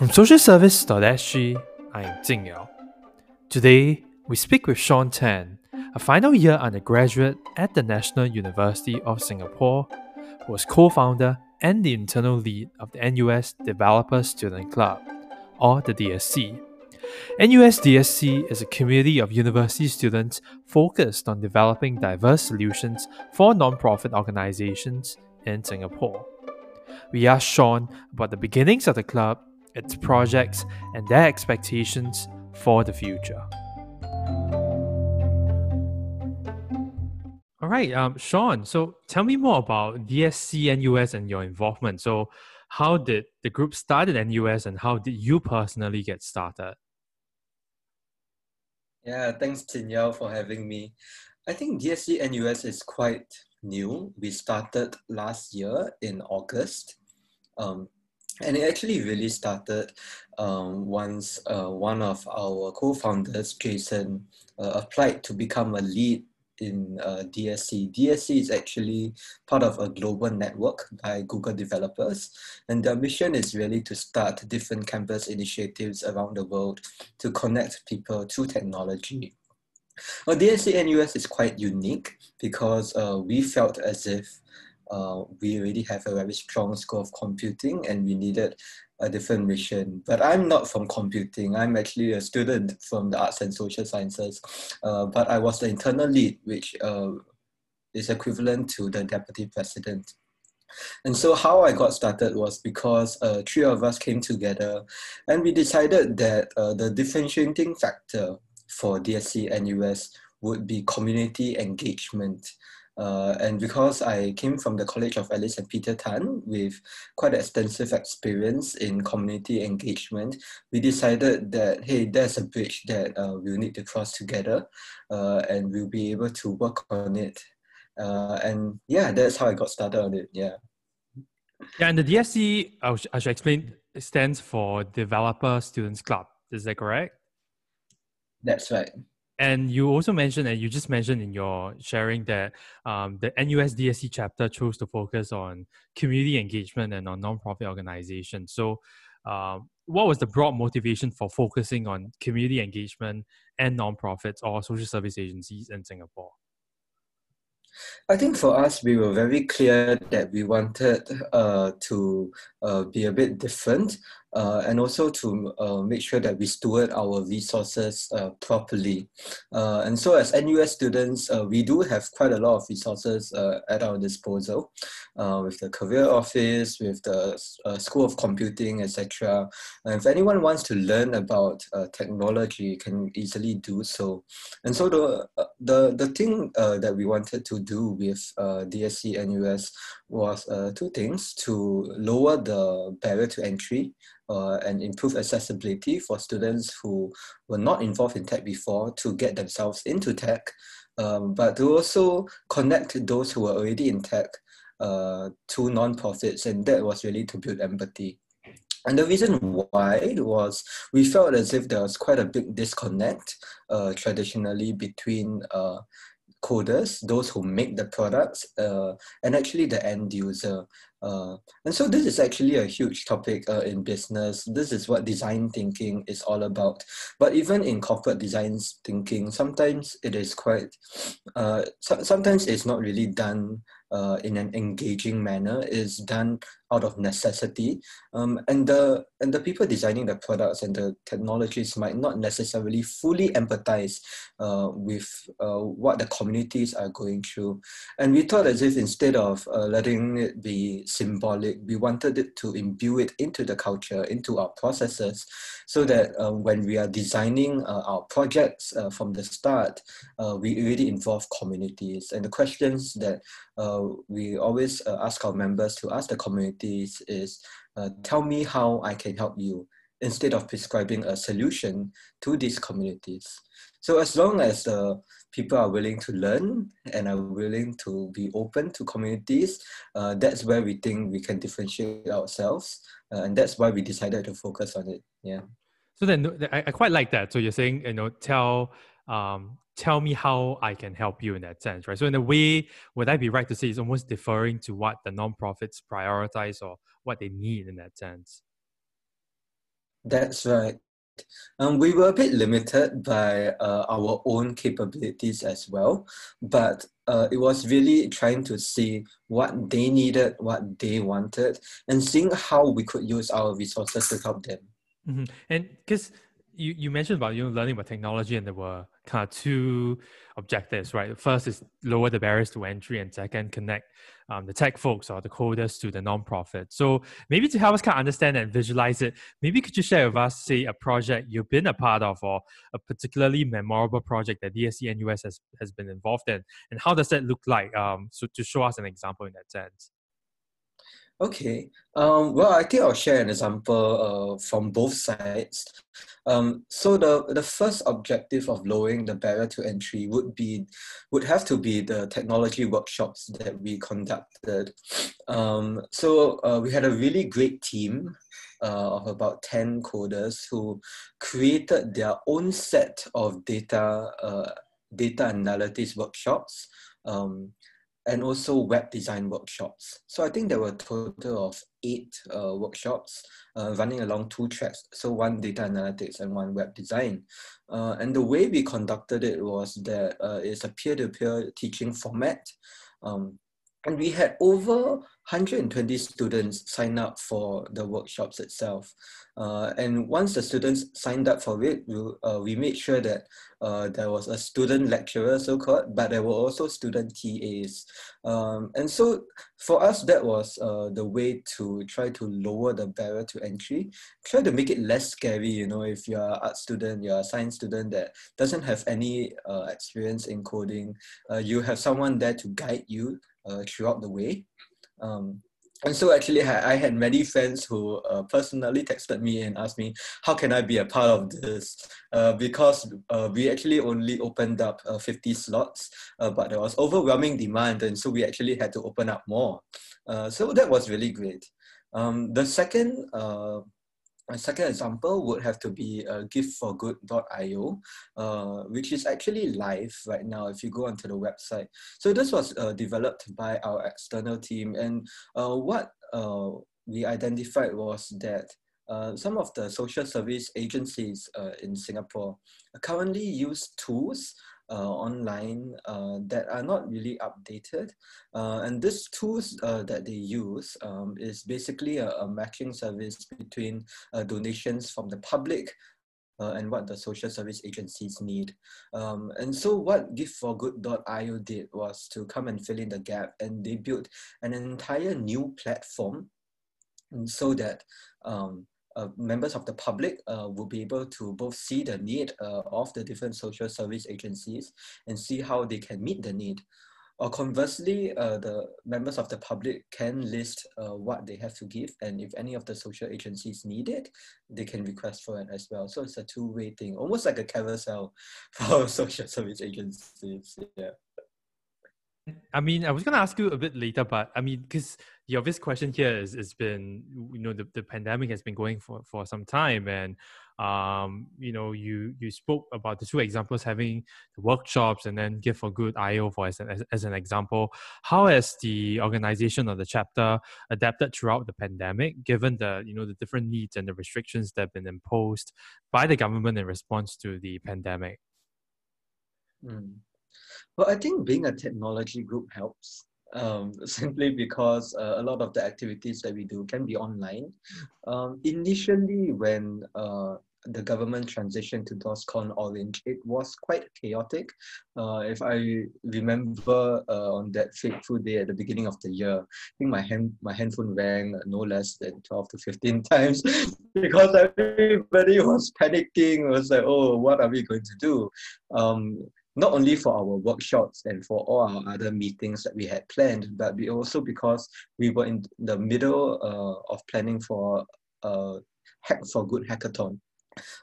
From socialservice.sg, I am Jing Yao. Today, we speak with Shawn Ten, a final year undergraduate at the National University of Singapore, who was co founder and the internal lead of the NUS Developer Student Club, or the DSC. NUS DSC is a community of university students focused on developing diverse solutions for non-profit organizations in Singapore. We asked Shawn about the beginnings of the club, its projects, and their expectations for the future. All right, um, Shawn. So tell me more about DSC NUS and your involvement. So, how did the group start at NUS, and how did you personally get started? Yeah, thanks Jing Yao for having me. I think DSC NUS is quite new. We started last year in August. Um, and it actually really started um, once uh, one of our co-founders, Jason, uh, applied to become a lead in uh, DSC. DSC is actually part of a global network by Google developers, and their mission is really to start different campus initiatives around the world to connect people to technology. Well, DSC NUS is quite unique because uh, we felt as if uh, we already have a very strong school of computing and we needed a different mission. But I'm not from computing. I'm actually a student from the arts and social sciences. Uh, but I was the internal lead, which uh, is equivalent to the deputy president. And so how I got started was because uh, three of us came together and we decided that uh, the differentiating factor for DSC NUS would be community engagement. Uh, and because I came from the College of Alice and Peter Tan with quite extensive experience in community engagement, we decided that, hey, there's a bridge that uh, we'll need to cross together uh, and we'll be able to work on it. Uh, and yeah, that's how I got started on it. Yeah. Yeah, and the DSC, I should, I should explain, stands for Developer Students Club. Is that correct? That's right. And you also mentioned, and you just mentioned in your sharing that um, the NUS DSC chapter chose to focus on community engagement and on nonprofit organizations. So, uh, what was the broad motivation for focusing on community engagement and nonprofits or social service agencies in Singapore? I think for us, we were very clear that we wanted uh, to uh, be a bit different uh, and also to uh, make sure that we steward our resources uh, properly. Uh, and so as NUS students, uh, we do have quite a lot of resources uh, at our disposal with the career office, with the School of Computing, etc. if anyone wants to learn about technology, can easily do so. And so the, the, the thing that we wanted to do with DSC NUS was two things, to lower the barrier to entry uh, and improve accessibility for students who were not involved in tech before to get themselves into tech, um, but to also connect those who were already in tech uh, to nonprofits, and that was really to build empathy. And the reason why was we felt as if there was quite a big disconnect uh, traditionally between uh, coders, those who make the products, uh, and actually the end user. Uh, and so this is actually a huge topic uh, in business. This is what design thinking is all about. But even in corporate design thinking, sometimes it is quite, uh, so, sometimes it's not really done uh, in an engaging manner. is done out of necessity. Um, and the and the people designing the products and the technologies might not necessarily fully empathize uh, with uh, what the communities are going through. And we thought as if instead of uh, letting it be symbolic, we wanted it to imbue it into the culture, into our processes, so that uh, when we are designing uh, our projects from the start, we really involve communities. And the questions that we always ask our members to ask the communities is, is uh, tell me how I can help you instead of prescribing a solution to these communities. So as long as the people are willing to learn and are willing to be open to communities, uh, that's where we think we can differentiate ourselves. Uh, and that's why we decided to focus on it. Yeah. So then I, I quite like that. So you're saying, you know, tell um, tell me how I can help you in that sense, right? So in a way, would I be right to say it's almost deferring to what the nonprofits prioritize or what they need in that sense? That's right. Um, we were a bit limited by uh, our own capabilities as well, but uh, it was really trying to see what they needed, what they wanted, and seeing how we could use our resources to help them. Mm-hmm. And because you, you mentioned about you know learning about technology and there were kind of two objectives right? First is lower the barriers to entry and second connect um, the tech folks or the coders to the nonprofit. So maybe to help us kind of understand and visualize it maybe could you share with us say a project you've been a part of or a particularly memorable project that DSC NUS has, has been involved in? And how does that look like um, so to show us an example in that sense Okay. Um, well, I think I'll share an example uh, from both sides. Um, so the, the first objective of lowering the barrier to entry would be would have to be the technology workshops that we conducted. Um, so uh, we had a really great team uh, of about 10 coders who created their own set of data uh, data analytics workshops um, and also web design workshops. So I think there were a total of eight uh, workshops uh, running along two tracks. So one data analytics and one web design. Uh, and the way we conducted it was that uh, it's a peer-to-peer teaching format. Um, and we had over 120 students sign up for the workshops itself. Uh, and once the students signed up for it, we, uh, we made sure that uh, there was a student lecturer, so-called, but there were also student TAs. Um, and so for us, that was uh, the way to try to lower the barrier to entry, try to make it less scary, you know, if you're an art student, you're a science student that doesn't have any uh, experience in coding, uh, you have someone there to guide you uh, throughout the way. Um, and so actually I had many friends who uh, personally texted me and asked me how can I be a part of this? Uh, because uh, we actually only opened up uh, 50 slots uh, but there was overwhelming demand and so we actually had to open up more. Uh, so that was really great. Um, the second a second example would have to be uh, giftforgood.io, uh, which is actually live right now if you go onto the website. So this was uh, developed by our external team and uh, what uh, we identified was that uh, some of the social service agencies uh, in Singapore currently use tools online uh, that are not really updated. Uh, and this tools uh, that they use um, is basically a, a, matching service between uh, donations from the public uh, and what the social service agencies need. Um, and so what giftforgood.io did was to come and fill in the gap and they built an entire new platform so that um, uh, members of the public uh, will be able to both see the need uh, of the different social service agencies and see how they can meet the need. Or conversely, uh, the members of the public can list uh, what they have to give, and if any of the social agencies need it, they can request for it as well. So it's a two-way thing, almost like a carousel for social service agencies. Yeah. I mean, I was going to ask you a bit later, but I mean, because the obvious question here is, it's been, you know, the, the pandemic has been going for, for some time. And, um, you know, you, you spoke about the two examples having the workshops and then Give for Good IO for as an, as, as an example. How has the organization or the chapter adapted throughout the pandemic, given the, you know, the different needs and the restrictions that have been imposed by the government in response to the pandemic? Mm. Well, I think being a technology group helps um, simply because uh, a lot of the activities that we do can be online. Um, initially, when uh, the government transitioned to DORSCON Orange, it was quite chaotic. Uh, if I remember uh, on that fateful day at the beginning of the year, I think my hand my handphone rang no less than 12 to 15 times because everybody was panicking. Was like, oh, what are we going to do? Um, not only for our workshops and for all our other meetings that we had planned, but we also because we were in the middle uh, of planning for a Hack for Good hackathon.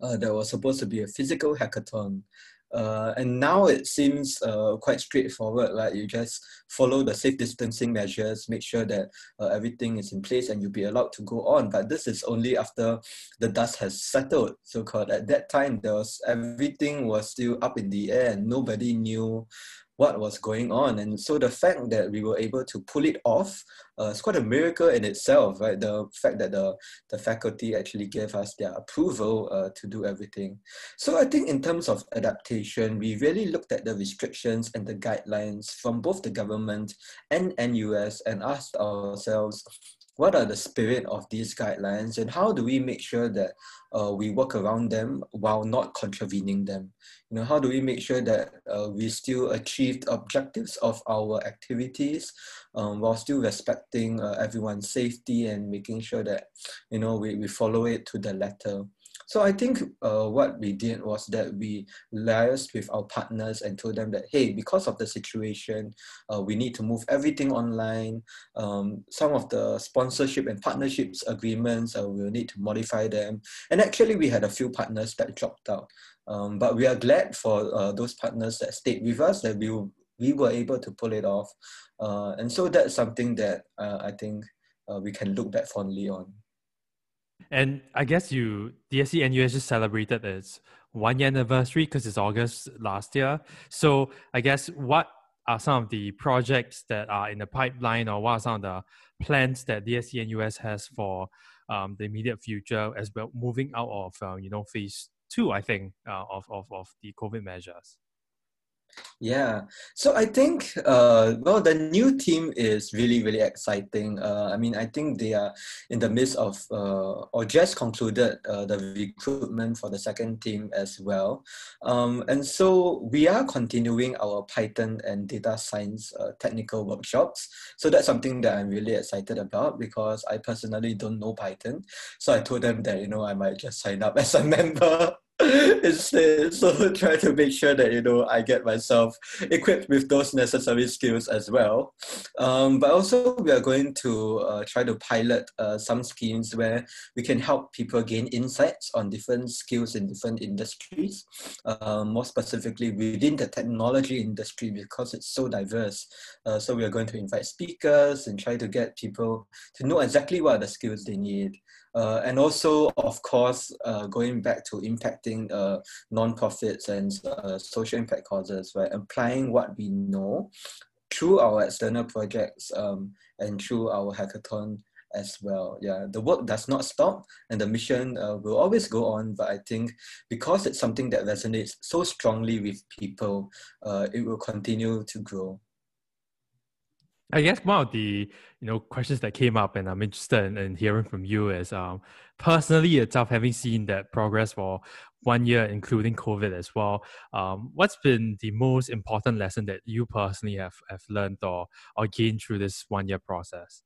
Uh, that was supposed to be a physical hackathon uh, and now it seems uh, quite straightforward, right? You just follow the safe distancing measures, make sure that uh, everything is in place and you'll be allowed to go on. But this is only after the dust has settled, so-called. At that time, there was everything was still up in the air and nobody knew what was going on. And so the fact that we were able to pull it off uh, is quite a miracle in itself, right? The fact that the, the faculty actually gave us their approval uh, to do everything. So I think in terms of adaptation, we really looked at the restrictions and the guidelines from both the government and NUS and asked ourselves, what are the spirit of these guidelines and how do we make sure that uh, we work around them while not contravening them? You know how do we make sure that uh, we still achieve the objectives of our activities um, while still respecting uh, everyone's safety and making sure that you know we, we follow it to the letter so I think uh, what we did was that we liaised with our partners and told them that, hey, because of the situation, uh, we need to move everything online. Um, some of the sponsorship and partnerships agreements, uh, we'll need to modify them. And actually, we had a few partners that dropped out. Um, but we are glad for uh, those partners that stayed with us that we, we were able to pull it off. Uh, and so that's something that uh, I think we can look back fondly on. And I guess you DSC NUS just celebrated its one year anniversary because it's August last year. So I guess what are some of the projects that are in the pipeline, or what are some of the plans that DSC NUS has for um, the immediate future as well, moving out of uh, you know phase two, I think, uh, of, of of the COVID measures. Yeah, so I think uh, well, the new team is really really exciting. Uh, I mean, I think they are in the midst of uh, or just concluded uh, the recruitment for the second team as well, um, and so we are continuing our Python and data science uh, technical workshops. So that's something that I'm really excited about because I personally don't know Python, so I told them that you know I might just sign up as a member instead. So try to make sure that you know I get myself equipped with those necessary skills as well. Um, but also we are going to uh, try to pilot uh, some schemes where we can help people gain insights on different skills in different industries. Uh, more specifically within the technology industry because it's so diverse. Uh, so we are going to invite speakers and try to get people to know exactly what are the skills they need. Uh, and also, of course, uh, going back to impacting uh, non-profits and uh, social impact causes, right? Applying what we know through our external projects um, and through our hackathon as well. Yeah, the work does not stop and the mission uh, will always go on. But I think because it's something that resonates so strongly with people, uh, it will continue to grow. I guess one of the you know questions that came up, and I'm interested in, in hearing from you is um, personally itself, having seen that progress for one year, including COVID as well. Um, what's been the most important lesson that you personally have have learned or or gained through this one year process?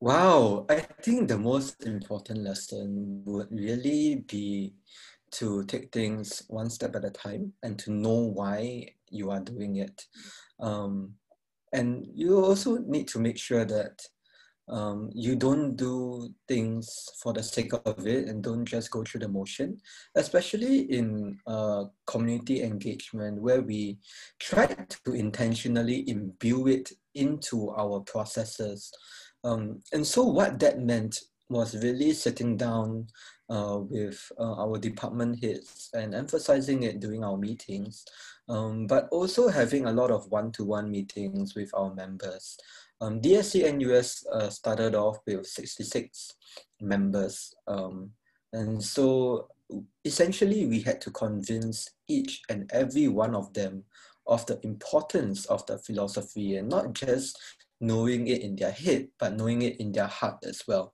Wow, I think the most important lesson would really be to take things one step at a time and to know why you are doing it. Um, and you also need to make sure that um, you don't do things for the sake of it and don't just go through the motion, especially in uh, community engagement where we try to intentionally imbue it into our processes. Um, and so what that meant was really sitting down uh, with uh, our department heads and emphasizing it during our meetings um, but also having a lot of one-to-one meetings with our members. Um, DSC NUS uh, started off with 66 members. Um, and so essentially we had to convince each and every one of them of the importance of the philosophy and not just knowing it in their head, but knowing it in their heart as well.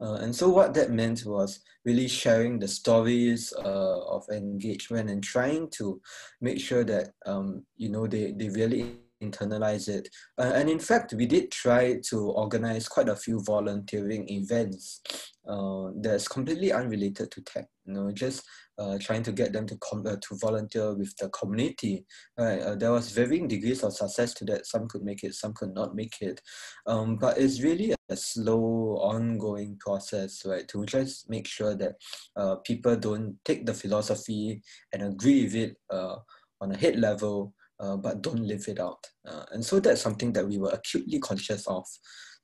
Uh, and so what that meant was really sharing the stories uh, of engagement and trying to make sure that um, you know they, they really internalize it. Uh, and in fact, we did try to organize quite a few volunteering events uh, that's completely unrelated to tech. You know, just uh, trying to get them to com- uh, to volunteer with the community. Right, there was varying degrees of success to that. Some could make it, some could not make it. Um, but it's really a slow, ongoing process, right? To just make sure that uh, people don't take the philosophy and agree with it uh, on a head level, uh, but don't live it out. Uh, and so that's something that we were acutely conscious of.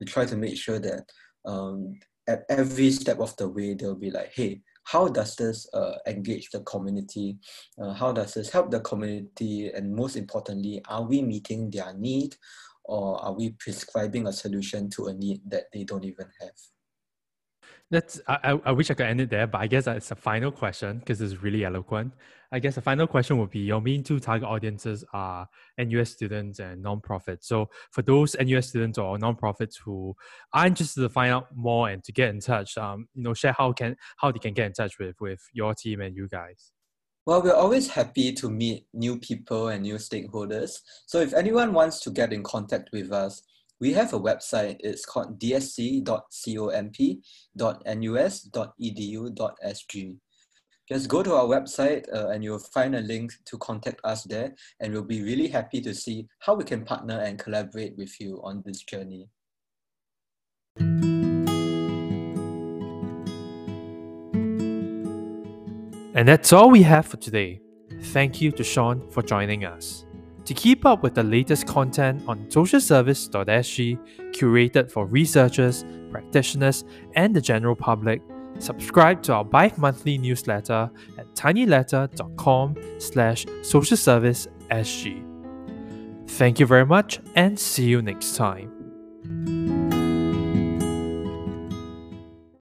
We try to make sure that um, at every step of the way, they'll be like, hey, how does this uh, engage the community? Uh, how does this help the community? And most importantly, are we meeting their need or are we prescribing a solution to a need that they don't even have? That's I, I wish I could end it there, but I guess it's a final question because it's really eloquent. I guess the final question would be your main two target audiences are NUS students and nonprofits. So for those NUS students or nonprofits who are interested to find out more and to get in touch, um, you know, share how can how they can get in touch with with your team and you guys. Well, we're always happy to meet new people and new stakeholders. So if anyone wants to get in contact with us, we have a website. It's called dsc.comp.nus.edu.sg. Just go to our website uh, and you'll find a link to contact us there, and we'll be really happy to see how we can partner and collaborate with you on this journey. And that's all we have for today. Thank you to Shawn for joining us. To keep up with the latest content on socialservice.sg, curated for researchers, practitioners, and the general public, subscribe to our bi-monthly newsletter at tinyletter.com slash socialservicesg. Thank you very much and see you next time.